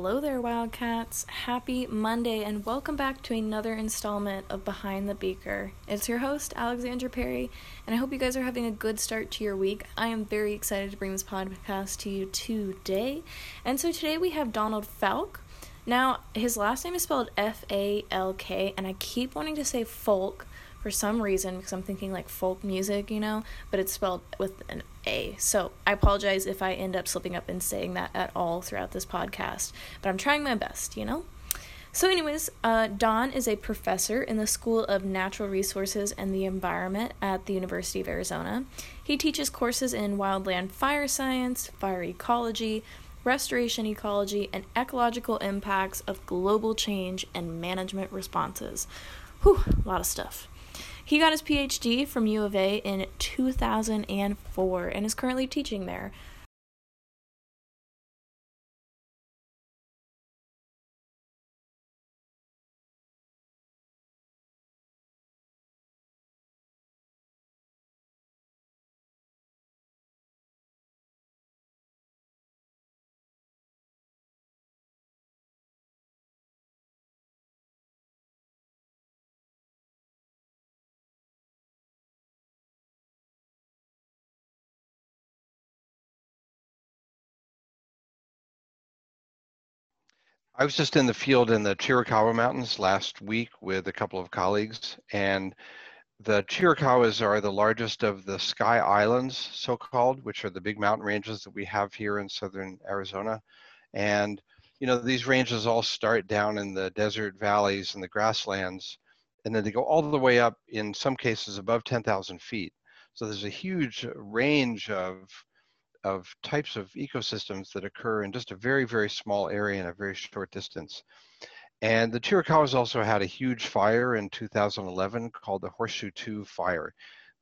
Hello there, Wildcats. Happy Monday, and welcome back to another installment of Behind the Beaker. It's your host, Alexandra Perry, and I hope you guys are having a good start to your week. I am very excited to bring this podcast to you today. And so today we have Donald Falk. Now, his last name is spelled F A L K, and I keep wanting to say folk for some reason because I'm thinking like folk music, you know, but it's spelled with an A. So I apologize if I end up slipping up and saying that at all throughout this podcast, but I'm trying my best, you know? So, anyways, uh, Don is a professor in the School of Natural Resources and the Environment at the University of Arizona. He teaches courses in wildland fire science, fire ecology, restoration ecology, and ecological impacts of global change and management responses. Whew, a lot of stuff. He got his PhD from U of A in 2004 and is currently teaching there. I was just in the field in the Chiricahua Mountains last week with a couple of colleagues, and the Chiricahuas are the largest of the Sky Islands, so called, which are the big mountain ranges that we have here in southern Arizona. And, you know, these ranges all start down in the desert valleys and the grasslands, and then they go all the way up, in some cases, above 10,000 feet. So there's a huge range of of types of ecosystems that occur in just a very, very small area in a very short distance. And the Chiricahuas also had a huge fire in 2011 called the Horseshoe 2 fire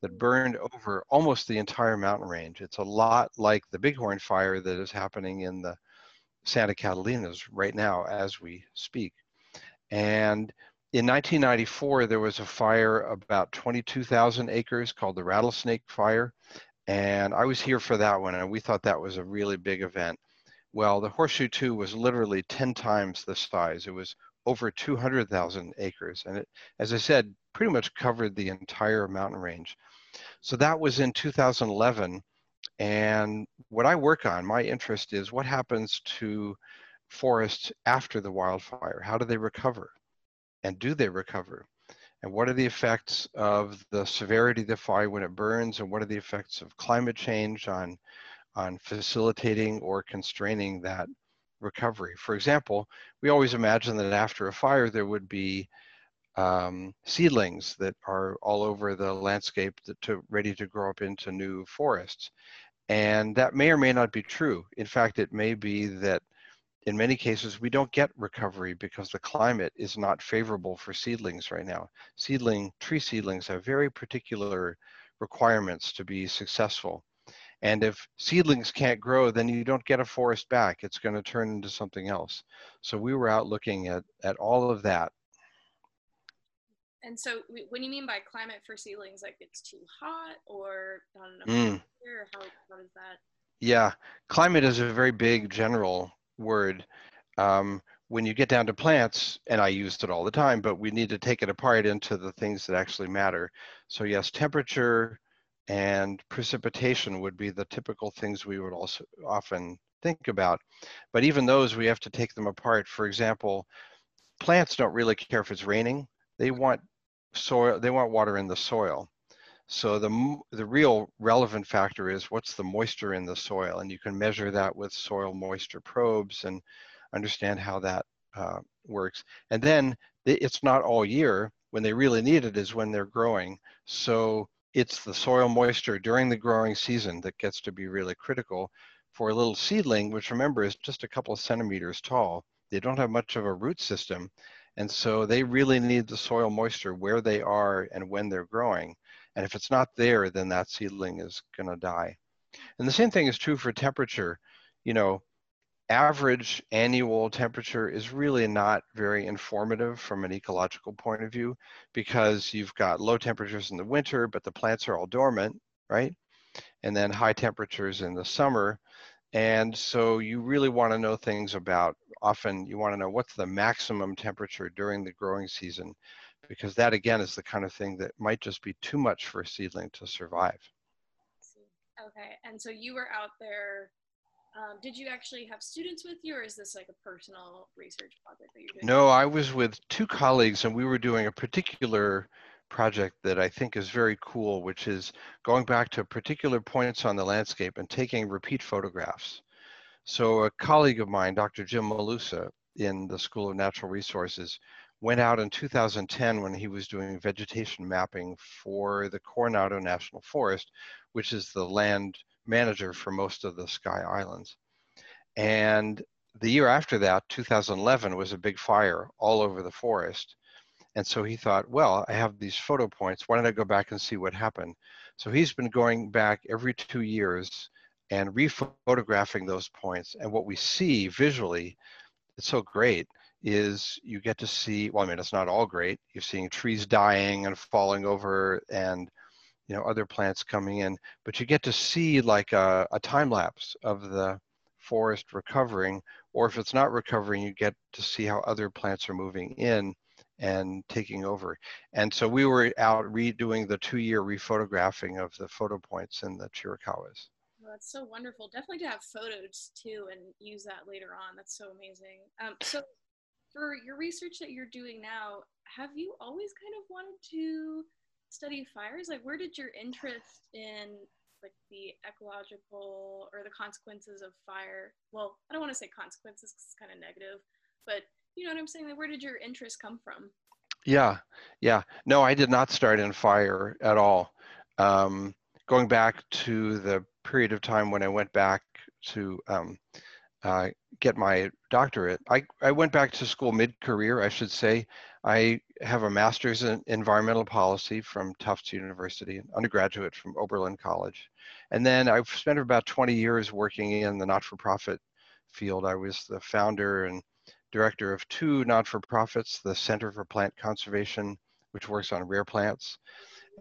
that burned over almost the entire mountain range. It's a lot like the Bighorn fire that is happening in the Santa Catalinas right now as we speak. And in 1994, there was a fire about 22,000 acres called the Rattlesnake Fire. And I was here for that one, and we thought that was a really big event. Well, the Horseshoe 2 was literally 10 times the size. It was over 200,000 acres. And it, as I said, pretty much covered the entire mountain range. So that was in 2011. And what I work on, my interest is what happens to forests after the wildfire? How do they recover? And do they recover? And what are the effects of the severity of the fire when it burns? And what are the effects of climate change on on facilitating or constraining that recovery? For example we always imagine that after a fire there would be um, seedlings that are all over the landscape that to, ready to grow up into new forests. And that may or may not be true. In fact it may be that in many cases, we don't get recovery because the climate is not favorable for seedlings right now. Seedling, tree seedlings have very particular requirements to be successful. And if seedlings can't grow, then you don't get a forest back. It's going to turn into something else. So we were out looking at, at all of that. And so when you mean by climate for seedlings, like it's too hot or not enough mm. how, how is that? Yeah, climate is a very big general word. Um, when you get down to plants, and I used it all the time, but we need to take it apart into the things that actually matter. So yes, temperature and precipitation would be the typical things we would also often think about. But even those, we have to take them apart. For example, plants don't really care if it's raining. They want soil, they want water in the soil. So the, the real relevant factor is what's the moisture in the soil, and you can measure that with soil moisture probes and understand how that uh, works. And then it's not all year. When they really need it is when they're growing. So it's the soil moisture during the growing season that gets to be really critical for a little seedling, which remember is just a couple of centimeters tall. They don't have much of a root system. And so they really need the soil moisture where they are and when they're growing. And if it's not there, then that seedling is going to die. And the same thing is true for temperature. You know, average annual temperature is really not very informative from an ecological point of view because you've got low temperatures in the winter, but the plants are all dormant, right? And then high temperatures in the summer. And so you really want to know things about often you want to know what's the maximum temperature during the growing season, because that again is the kind of thing that might just be too much for a seedling to survive. Okay, and so you were out there. Um, did you actually have students with you, or is this like a personal research project that you're doing? No, I was with two colleagues, and we were doing a particular project that I think is very cool, which is going back to particular points on the landscape and taking repeat photographs. So a colleague of mine, Dr. Jim Malusa in the School of Natural Resources, went out in 2010 when he was doing vegetation mapping for the Coronado National Forest, which is the land manager for most of the Sky Islands. And the year after that, 2011, was a big fire all over the forest. And so he thought, well, I have these photo points. Why don't I go back and see what happened? So he's been going back every two years and rephotographing those points. And what we see visually, it's so great, is you get to see, well, I mean, it's not all great. You're seeing trees dying and falling over and, you know, other plants coming in, but you get to see like a, a time lapse of the forest recovering, or if it's not recovering, you get to see how other plants are moving in and taking over. And so we were out redoing the two-year rephotographing of the photo points in the Chiricahuas. That's so wonderful. Definitely to have photos too and use that later on. That's so amazing. Um, so for your research that you're doing now, have you always kind of wanted to study fires? Like where did your interest in like the ecological or the consequences of fire? Well, I don't want to say consequences because it's kind of negative, but you know what I'm saying? Like, where did your interest come from? Yeah, yeah. No, I did not start in fire at all. Um, going back to the period of time when I went back to um, uh, get my doctorate, I, I went back to school mid-career, I should say. I have a master's in environmental policy from Tufts University, an undergraduate from Oberlin College. And then I've spent about 20 years working in the not-for-profit field. I was the founder and director of two not-for-profits, the Center for Plant Conservation, which works on rare plants,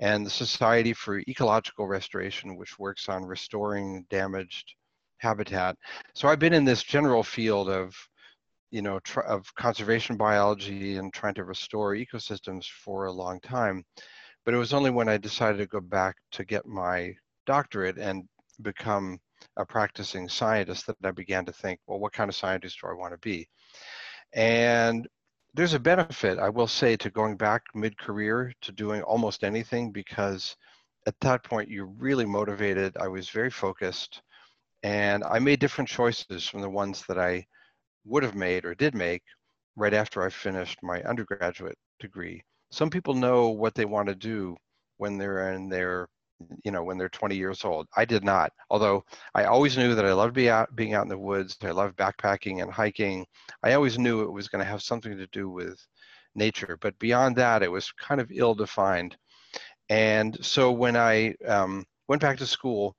and the Society for Ecological Restoration, which works on restoring damaged habitat. So I've been in this general field of, you know, of conservation biology and trying to restore ecosystems for a long time. But it was only when I decided to go back to get my doctorate and become a practicing scientist that I began to think, well, what kind of scientist do I want to be? And there's a benefit, I will say, to going back mid career to doing almost anything because at that point you're really motivated. I was very focused and I made different choices from the ones that I would have made or did make right after I finished my undergraduate degree. Some people know what they want to do when they're in their you know when they're 20 years old. I did not. Although i always knew that i loved being out being out in the woods i loved backpacking and hiking. I always knew it was going to have something to do with nature but beyond that it was kind of ill defined and so when i um, went back to school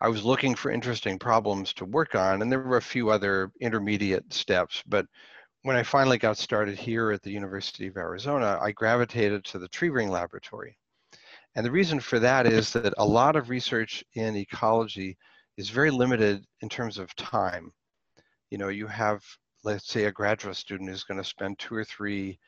i was looking for interesting problems to work on and there were a few other intermediate steps but when i finally got started here at the university of arizona i gravitated to the tree ring laboratory and the reason for that is that a lot of research in ecology is very limited in terms of time. You know, you have, let's say, a graduate student who's going to spend two or three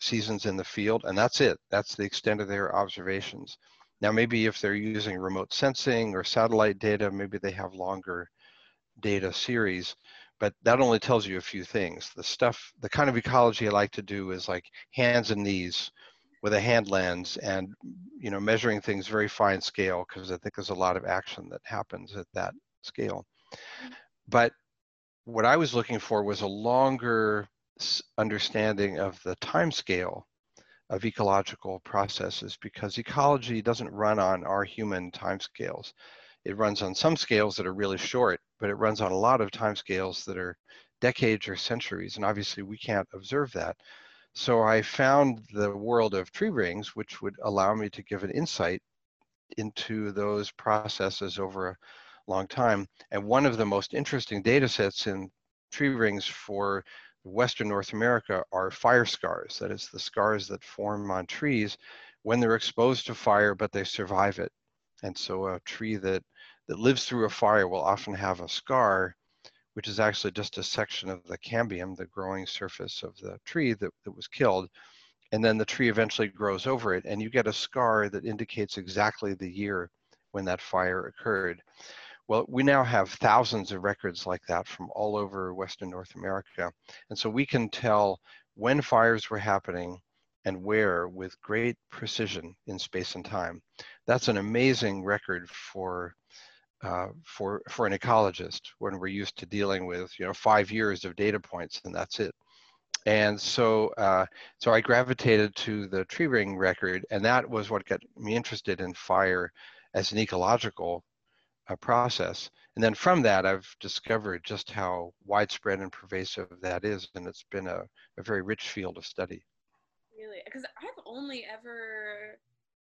seasons in the field, and that's it. That's the extent of their observations. Now, maybe if they're using remote sensing or satellite data, maybe they have longer data series, but that only tells you a few things. The stuff, the kind of ecology I like to do is like hands and knees with a hand lens and you know measuring things very fine scale because I think there's a lot of action that happens at that scale. But what I was looking for was a longer understanding of the time scale of ecological processes because ecology doesn't run on our human time scales. It runs on some scales that are really short, but it runs on a lot of time scales that are decades or centuries. And obviously we can't observe that. So I found the world of tree rings, which would allow me to give an insight into those processes over a long time. And one of the most interesting data sets in tree rings for Western North America are fire scars. That is the scars that form on trees when they're exposed to fire, but they survive it. And so a tree that, that lives through a fire will often have a scar which is actually just a section of the cambium, the growing surface of the tree that, that was killed. And then the tree eventually grows over it, and you get a scar that indicates exactly the year when that fire occurred. Well, we now have thousands of records like that from all over Western North America. And so we can tell when fires were happening and where with great precision in space and time. That's an amazing record for uh, for for an ecologist when we're used to dealing with you know five years of data points and that's it. And so uh, so I gravitated to the tree ring record, and that was what got me interested in fire as an ecological uh, process. And then from that, I've discovered just how widespread and pervasive that is, and it's been a, a very rich field of study. Really, because I've only ever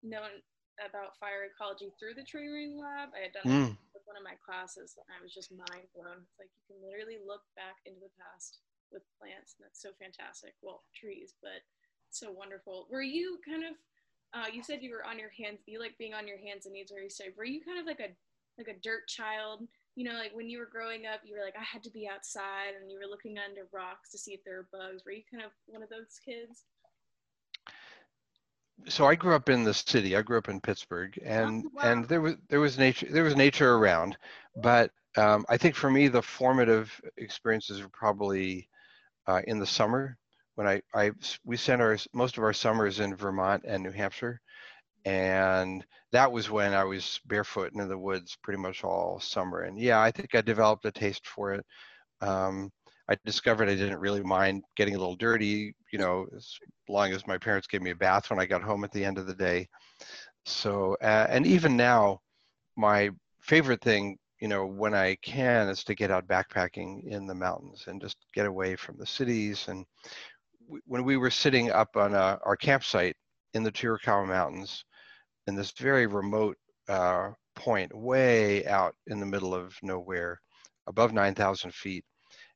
known about fire ecology through the tree ring lab. I had done mm. it with one of my classes, and I was just mind blown. It's like you can literally look back into the past with plants, and that's so fantastic. Well, trees, but so wonderful. Were you kind of? Uh, you said you were on your hands. You like being on your hands and knees, where you say, were you kind of like a like a dirt child? You know, like when you were growing up, you were like, I had to be outside, and you were looking under rocks to see if there were bugs. Were you kind of one of those kids? so I grew up in the city. I grew up in Pittsburgh, and oh, wow. and there was there was nature there was nature around, but um, I think for me the formative experiences were probably uh, in the summer when I, I we spent our most of our summers in Vermont and New Hampshire, and that was when I was barefoot in the woods pretty much all summer. And yeah, I think I developed a taste for it. Um, I discovered I didn't really mind getting a little dirty, you know, as long as my parents gave me a bath when I got home at the end of the day. So, uh, and even now, my favorite thing, you know, when I can is to get out backpacking in the mountains and just get away from the cities. And when we were sitting up on uh, our campsite in the Chiricahua Mountains, in this very remote uh, point, way out in the middle of nowhere, above 9,000 feet,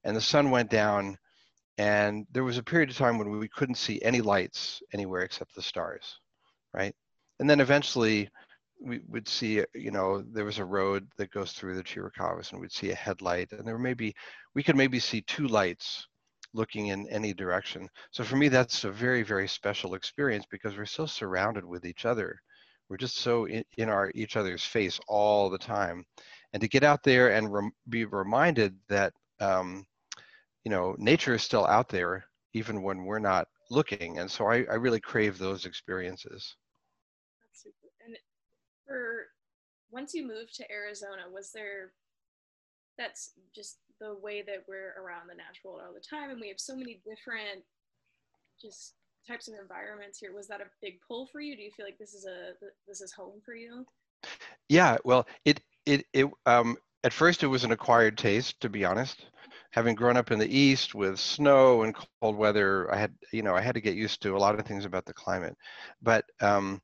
and the sun went down and there was a period of time when we couldn't see any lights anywhere except the stars right? And then eventually we would see you know there was a road that goes through the chiricahuas and we'd see a headlight and there maybe we could maybe see two lights looking in any direction. So for me that's a very very special experience because we're so surrounded with each other we're just so in, in our each other's face all the time and to get out there and rem- be reminded that um, you know, nature is still out there even when we're not looking. And so I, I really crave those experiences. And for once you moved to Arizona, was there that's just the way that we're around the natural world all the time and we have so many different just types of environments here was that a big pull for you do you feel like this is a this is home for you yeah well it it it um at first it was an acquired taste to be honest having grown up in the east with snow and cold weather, I had you know I had to get used to a lot of things about the climate. But um,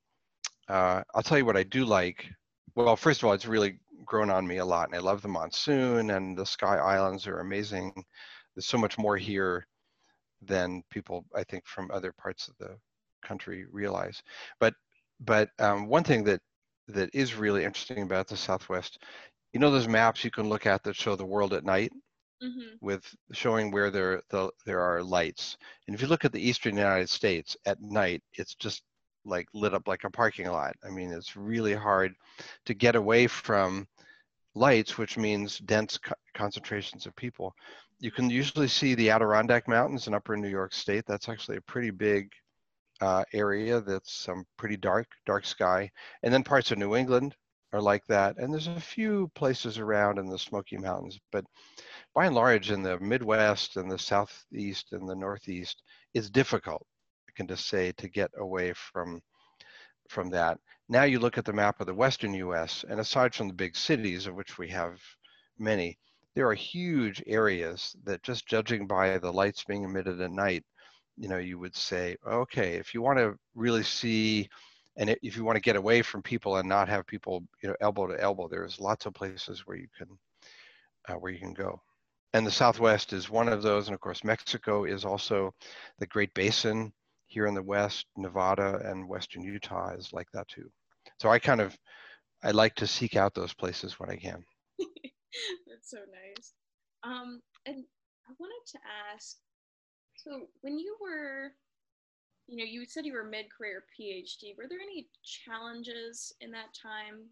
uh, I'll tell you what I do like. Well, first of all, it's really grown on me a lot, and I love the monsoon and the Sky Islands are amazing. There's so much more here than people I think from other parts of the country realize. But but um, one thing that that is really interesting about the Southwest, you know, those maps you can look at that show the world at night mm-hmm. with showing where there the, there are lights. And if you look at the eastern United States at night, it's just like lit up like a parking lot. I mean, it's really hard to get away from lights, which means dense co- concentrations of people. You can usually see the Adirondack Mountains in upper New York State. That's actually a pretty big uh, area that's um, pretty dark, dark sky. And then parts of New England are like that. And there's a few places around in the Smoky Mountains, but by and large in the Midwest and the Southeast and the Northeast, it's difficult, I can just say, to get away from, from that. Now you look at the map of the Western US, and aside from the big cities, of which we have many, there are huge areas that just judging by the lights being emitted at night, you know, you would say, okay, if you want to really see and if you want to get away from people and not have people you know elbow to elbow there's lots of places where you can uh, where you can go. And the southwest is one of those and of course mexico is also the great basin here in the west nevada and western utah is like that too. So i kind of i like to seek out those places when i can that's so nice Um, and I wanted to ask, so when you were, you know, you said you were mid-career PhD. Were there any challenges in that time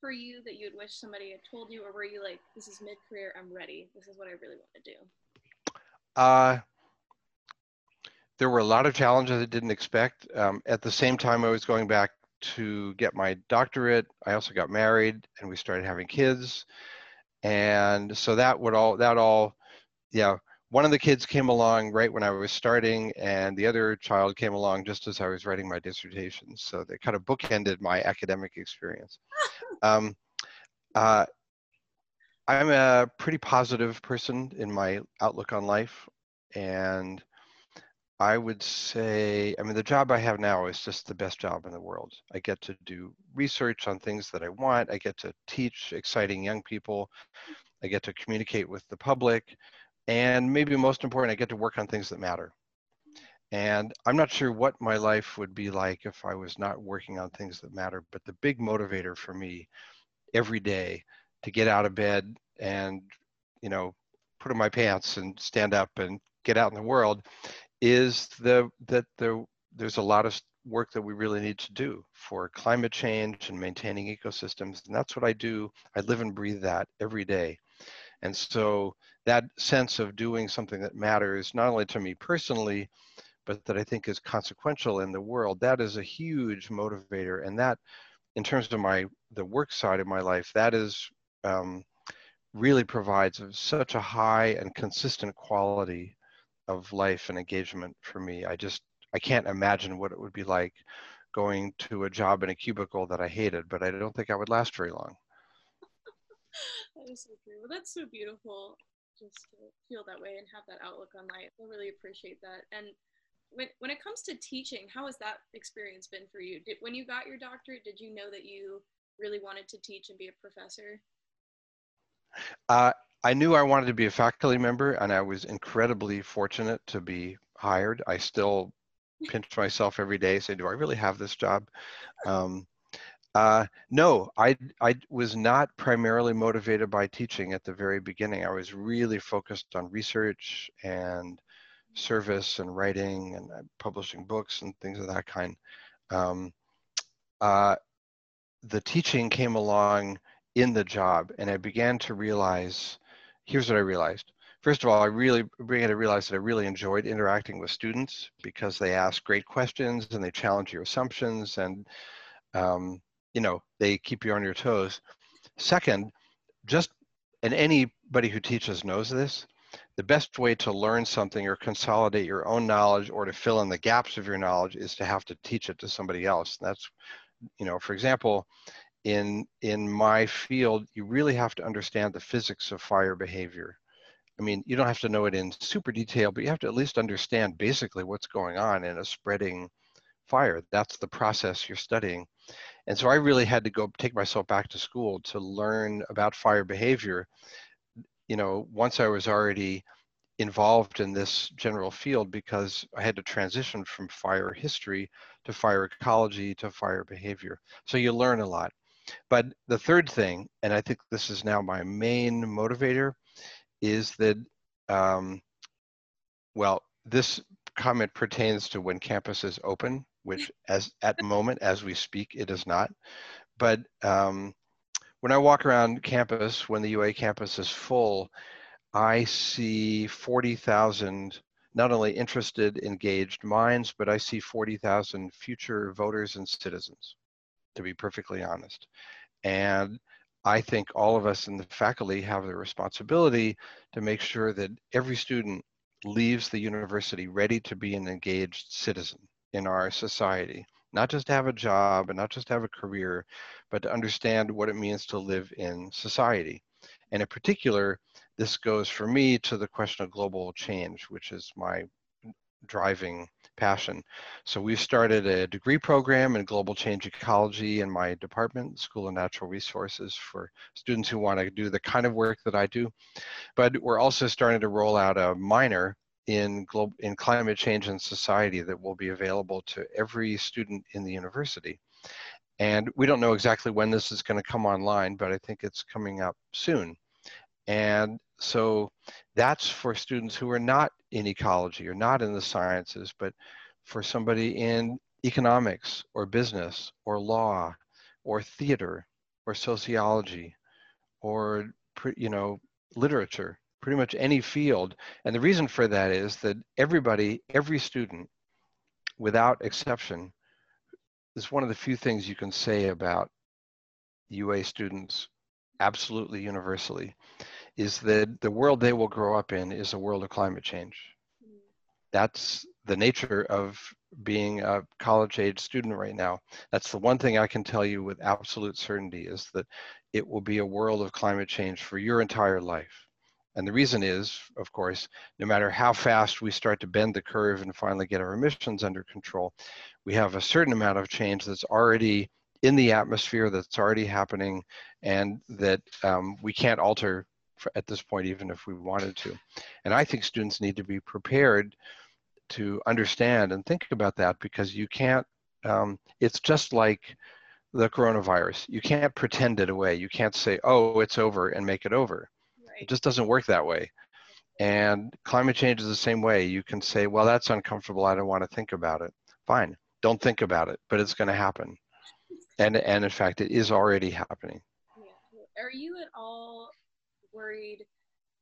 for you that you'd wish somebody had told you, or were you like, this is mid-career, I'm ready. This is what I really want to do? Uh, there were a lot of challenges I didn't expect. Um, at the same time, I was going back to get my doctorate. I also got married, and we started having kids, and so that would all that all, yeah. One of the kids came along right when I was starting, and the other child came along just as I was writing my dissertation. So they kind of bookended my academic experience. Um, uh, I'm a pretty positive person in my outlook on life, and I would say, I mean, the job I have now is just the best job in the world. I get to do research on things that I want. I get to teach exciting young people. I get to communicate with the public. And maybe most important, I get to work on things that matter. And I'm not sure what my life would be like if I was not working on things that matter. But the big motivator for me every day to get out of bed and, you know, put on my pants and stand up and get out in the world is the that there there's a lot of work that we really need to do for climate change and maintaining ecosystems and that's what i do. I live and breathe that every day. And so that sense of doing something that matters not only to me personally but that i think is consequential in the world that is a huge motivator. And that in terms of my the work side of my life that is um, really provides such a high and consistent quality of life and engagement for me. I just I can't imagine what it would be like going to a job in a cubicle that I hated, but I don't think I would last very long. that is so true. Well, that's so beautiful just to feel that way and have that outlook on life. I really appreciate that. And when, when it comes to teaching, how has that experience been for you? Did, when you got your doctorate, did you know that you really wanted to teach and be a professor? Uh, I knew I wanted to be a faculty member, and I was incredibly fortunate to be hired. I still pinch myself every day, say, "Do I really have this job?" Um, uh, no, I I was not primarily motivated by teaching at the very beginning. I was really focused on research and service and writing and uh, publishing books and things of that kind. Um, uh, the teaching came along in the job, and I began to realize here's what I realized. First of all, I really began to realize that I really enjoyed interacting with students because they ask great questions and they challenge your assumptions and um, you know they keep you on your toes. Second, just and anybody who teaches knows this. The best way to learn something or consolidate your own knowledge or to fill in the gaps of your knowledge is to have to teach it to somebody else. That's, you know, for example, in in my field, you really have to understand the physics of fire behavior. I mean, you don't have to know it in super detail, but you have to at least understand basically what's going on in a spreading fire. That's the process you're studying. And so I really had to go take myself back to school to learn about fire behavior. You know, once I was already involved in this general field because I had to transition from fire history to fire ecology to fire behavior. So you learn a lot. But the third thing, and I think this is now my main motivator, is that, um, well, this comment pertains to when campus is open, which as at the moment, as we speak, it is not. But um, when I walk around campus, when the UA campus is full, I see 40,000 not only interested, engaged minds, but I see 40,000 future voters and citizens to be perfectly honest. And I think all of us in the faculty have the responsibility to make sure that every student leaves the university ready to be an engaged citizen in our society, not just to have a job and not just to have a career, but to understand what it means to live in society. And in particular, this goes for me to the question of global change, which is my driving passion. So we've started a degree program in global change ecology in my department, School of Natural Resources, for students who want to do the kind of work that I do. But we're also starting to roll out a minor in global in climate change and society that will be available to every student in the university. And we don't know exactly when this is going to come online, but I think it's coming up soon. And so that's for students who are not in ecology or not in the sciences, but for somebody in economics or business or law or theater or sociology or you know literature pretty much any field. And the reason for that is that everybody every student without exception is one of the few things you can say about UA students absolutely universally is that the world they will grow up in is a world of climate change. That's the nature of being a college age student right now. That's the one thing I can tell you with absolute certainty is that it will be a world of climate change for your entire life. And the reason is, of course, no matter how fast we start to bend the curve and finally get our emissions under control, we have a certain amount of change that's already in the atmosphere, that's already happening, and that um, we can't alter at this point, even if we wanted to. And I think students need to be prepared to understand and think about that because you can't, um, it's just like the coronavirus. You can't pretend it away. You can't say, oh, it's over and make it over. Right. It just doesn't work that way. And climate change is the same way. You can say, well, that's uncomfortable. I don't want to think about it. Fine. Don't think about it, but it's going to happen. And, and in fact, it is already happening. Yeah. Are you at all worried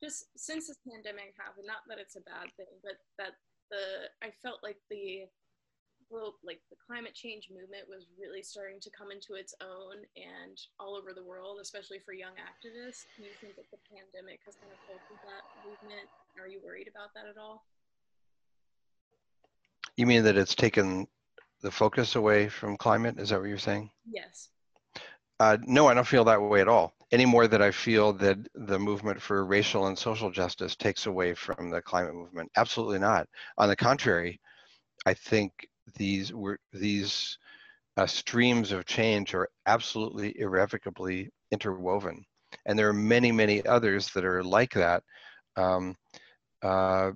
just since this pandemic happened not that it's a bad thing but that the i felt like the well, like the climate change movement was really starting to come into its own and all over the world especially for young activists. Do you think that the pandemic has kind of halted that movement? Are you worried about that at all? You mean that it's taken the focus away from climate? Is that what you're saying? Yes uh, no, I don't feel that way at all. Any more that I feel that the movement for racial and social justice takes away from the climate movement. Absolutely not. On the contrary, I think these were these uh, streams of change are absolutely irrevocably interwoven, and there are many, many others that are like that. Um, uh,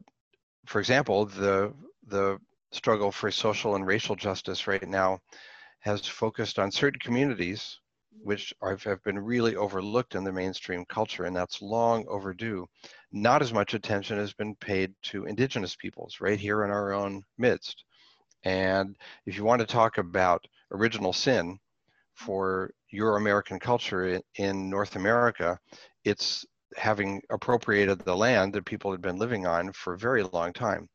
for example, the the struggle for social and racial justice right now has focused on certain communities which have been really overlooked in the mainstream culture, and that's long overdue. Not as much attention has been paid to indigenous peoples right here in our own midst. And if you want to talk about original sin for your American culture in, in North America, it's having appropriated the land that people had been living on for a very long time.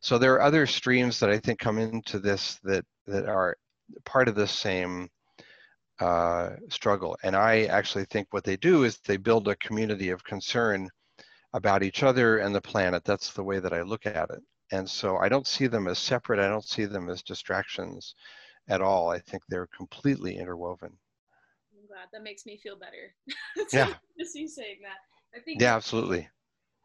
So there are other streams that I think come into this that that are part of this same uh, struggle. And I actually think what they do is they build a community of concern about each other and the planet. That's the way that I look at it. And so I don't see them as separate. I don't see them as distractions at all. I think they're completely interwoven. I'm glad that makes me feel better. yeah. Just you saying that. I think. Yeah, absolutely.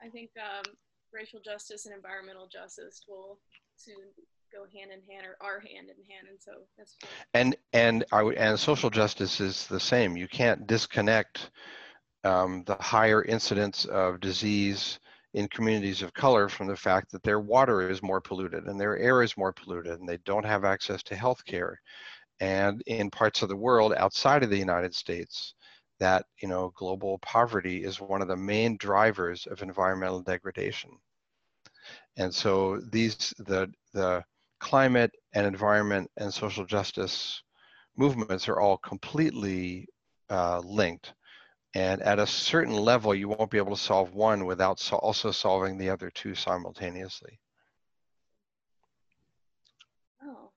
I think um, racial justice and environmental justice will soon go hand in hand or are hand in hand and so that's and and I would and social justice is the same. You can't disconnect um, the higher incidence of disease in communities of color from the fact that their water is more polluted and their air is more polluted and they don't have access to health care and in parts of the world outside of the united states that you know global poverty is one of the main drivers of environmental degradation. And so these the the climate and environment and social justice movements are all completely uh, linked. And at a certain level, you won't be able to solve one without so also solving the other two simultaneously. Oh,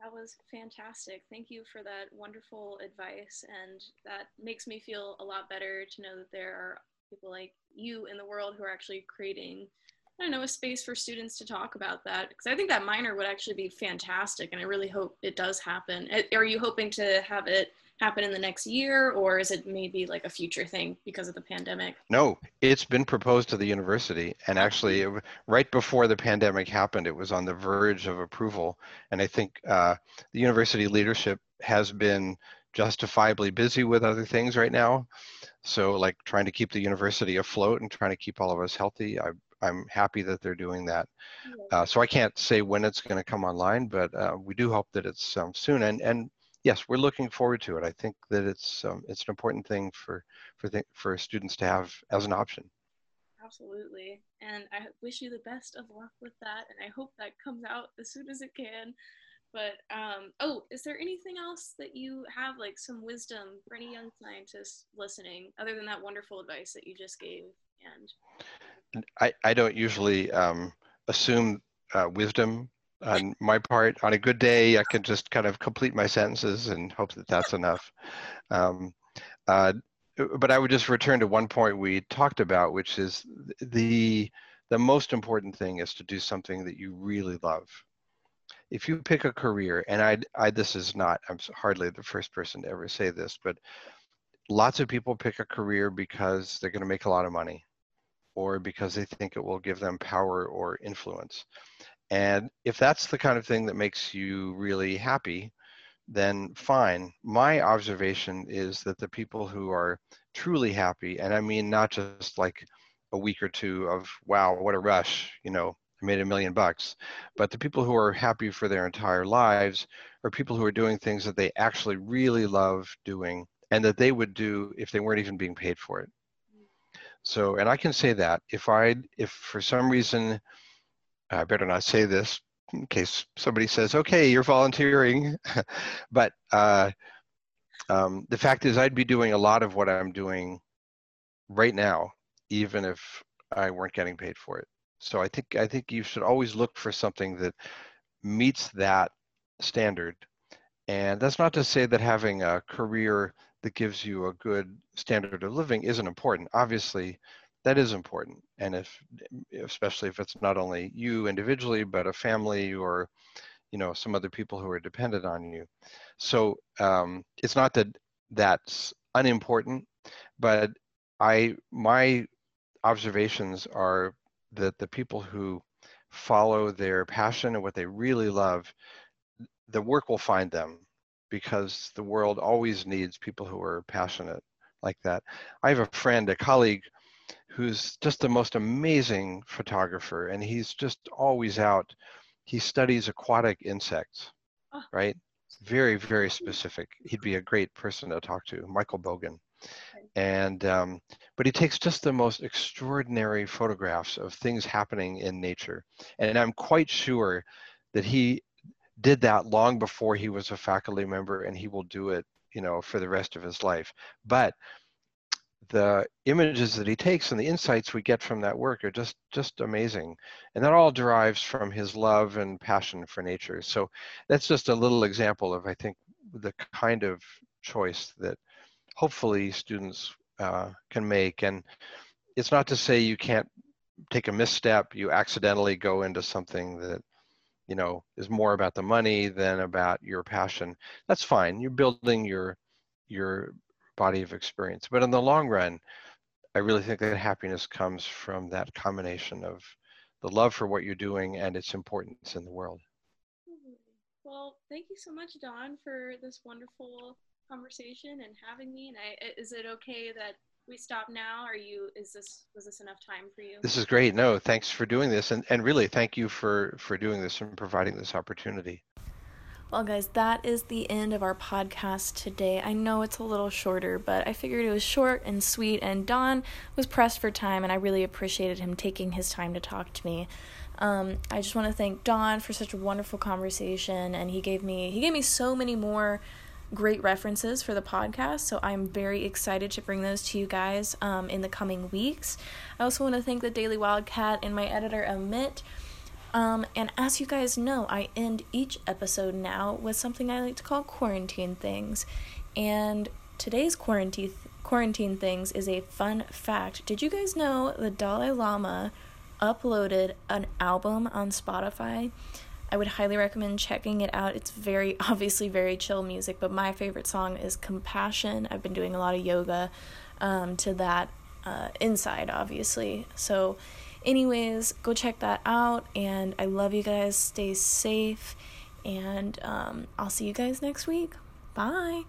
that was fantastic. Thank you for that wonderful advice. And that makes me feel a lot better to know that there are people like you in the world who are actually creating I don't know, a space for students to talk about that because I think that minor would actually be fantastic, and I really hope it does happen. Are you hoping to have it happen in the next year, or is it maybe like a future thing because of the pandemic? No, it's been proposed to the university, and actually, right before the pandemic happened, it was on the verge of approval, and I think uh, the university leadership has been justifiably busy with other things right now. So, like trying to keep the university afloat and trying to keep all of us healthy. I I'm happy that they're doing that. Uh, so I can't say when it's going to come online, but uh, we do hope that it's um, soon. And and yes, we're looking forward to it. I think that it's um, it's an important thing for for th- for students to have as an option. Absolutely. And I wish you the best of luck with that. And I hope that comes out as soon as it can. But um, oh, is there anything else that you have, like some wisdom for any young scientists listening, other than that wonderful advice that you just gave? And I, I don't usually um, assume uh, wisdom on my part. On a good day, I can just kind of complete my sentences and hope that that's enough. Um, uh, but I would just return to one point we talked about, which is the the most important thing is to do something that you really love. If you pick a career, and I, I this is not, I'm hardly the first person to ever say this, but lots of people pick a career because they're going to make a lot of money or because they think it will give them power or influence. And if that's the kind of thing that makes you really happy, then fine. My observation is that the people who are truly happy, and I mean not just like a week or two of, wow, what a rush, you know, I made a million bucks, but the people who are happy for their entire lives are people who are doing things that they actually really love doing and that they would do if they weren't even being paid for it. So, and I can say that if I, if for some reason, I better not say this, in case somebody says, okay, you're volunteering. but uh, um, the fact is, I'd be doing a lot of what I'm doing right now, even if I weren't getting paid for it. So I think I think you should always look for something that meets that standard. And that's not to say that having a career that gives you a good standard of living isn't important. Obviously, that is important. And if especially if it's not only you individually but a family or you know some other people who are dependent on you. So um, it's not that that's unimportant but i my observations are that the people who follow their passion and what they really love the work will find them because the world always needs people who are passionate like that i have a friend a colleague who's just the most amazing photographer, and he's just always out. He studies aquatic insects, oh. right? Very, very specific. He'd be a great person to talk to, Michael Bogan. And um, but he takes just the most extraordinary photographs of things happening in nature, and I'm quite sure that he did that long before he was a faculty member, and he will do it, you know, for the rest of his life. But the images that he takes and the insights we get from that work are just just amazing. And that all derives from his love and passion for nature. So that's just a little example of i think the kind of choice that hopefully students uh, can make. And it's not to say you can't take a misstep you accidentally go into something that you know is more about the money than about your passion that's fine you're building your your body of experience. But in the long run, I really think that happiness comes from that combination of the love for what you're doing and its importance in the world. Well, thank you so much, Don, for this wonderful conversation and having me. And I, is it okay that we stop now? Are you? Is this was this enough time for you? This is great. No, thanks for doing this, and and really thank you for for doing this and providing this opportunity. Well, guys, that is the end of our podcast today. I know it's a little shorter, but I figured it was short and sweet, and Don was pressed for time, and I really appreciated him taking his time to talk to me. Um, I just want to thank Don for such a wonderful conversation, and he gave me he gave me so many more great references for the podcast. So I'm very excited to bring those to you guys um, in the coming weeks. I also want to thank the Daily Wildcat and my editor Amit um, and as you guys know, I end each episode now with something I like to call quarantine things. And today's quarantine quarantine things is a fun fact. Did you guys know the Dalai Lama uploaded an album on Spotify? I would highly recommend checking it out. It's very obviously very chill music, but my favorite song is Compassion. I've been doing a lot of yoga um, to that uh, inside, obviously. So anyways, go check that out. And I love you guys. Stay safe. And um, I'll see you guys next week. Bye.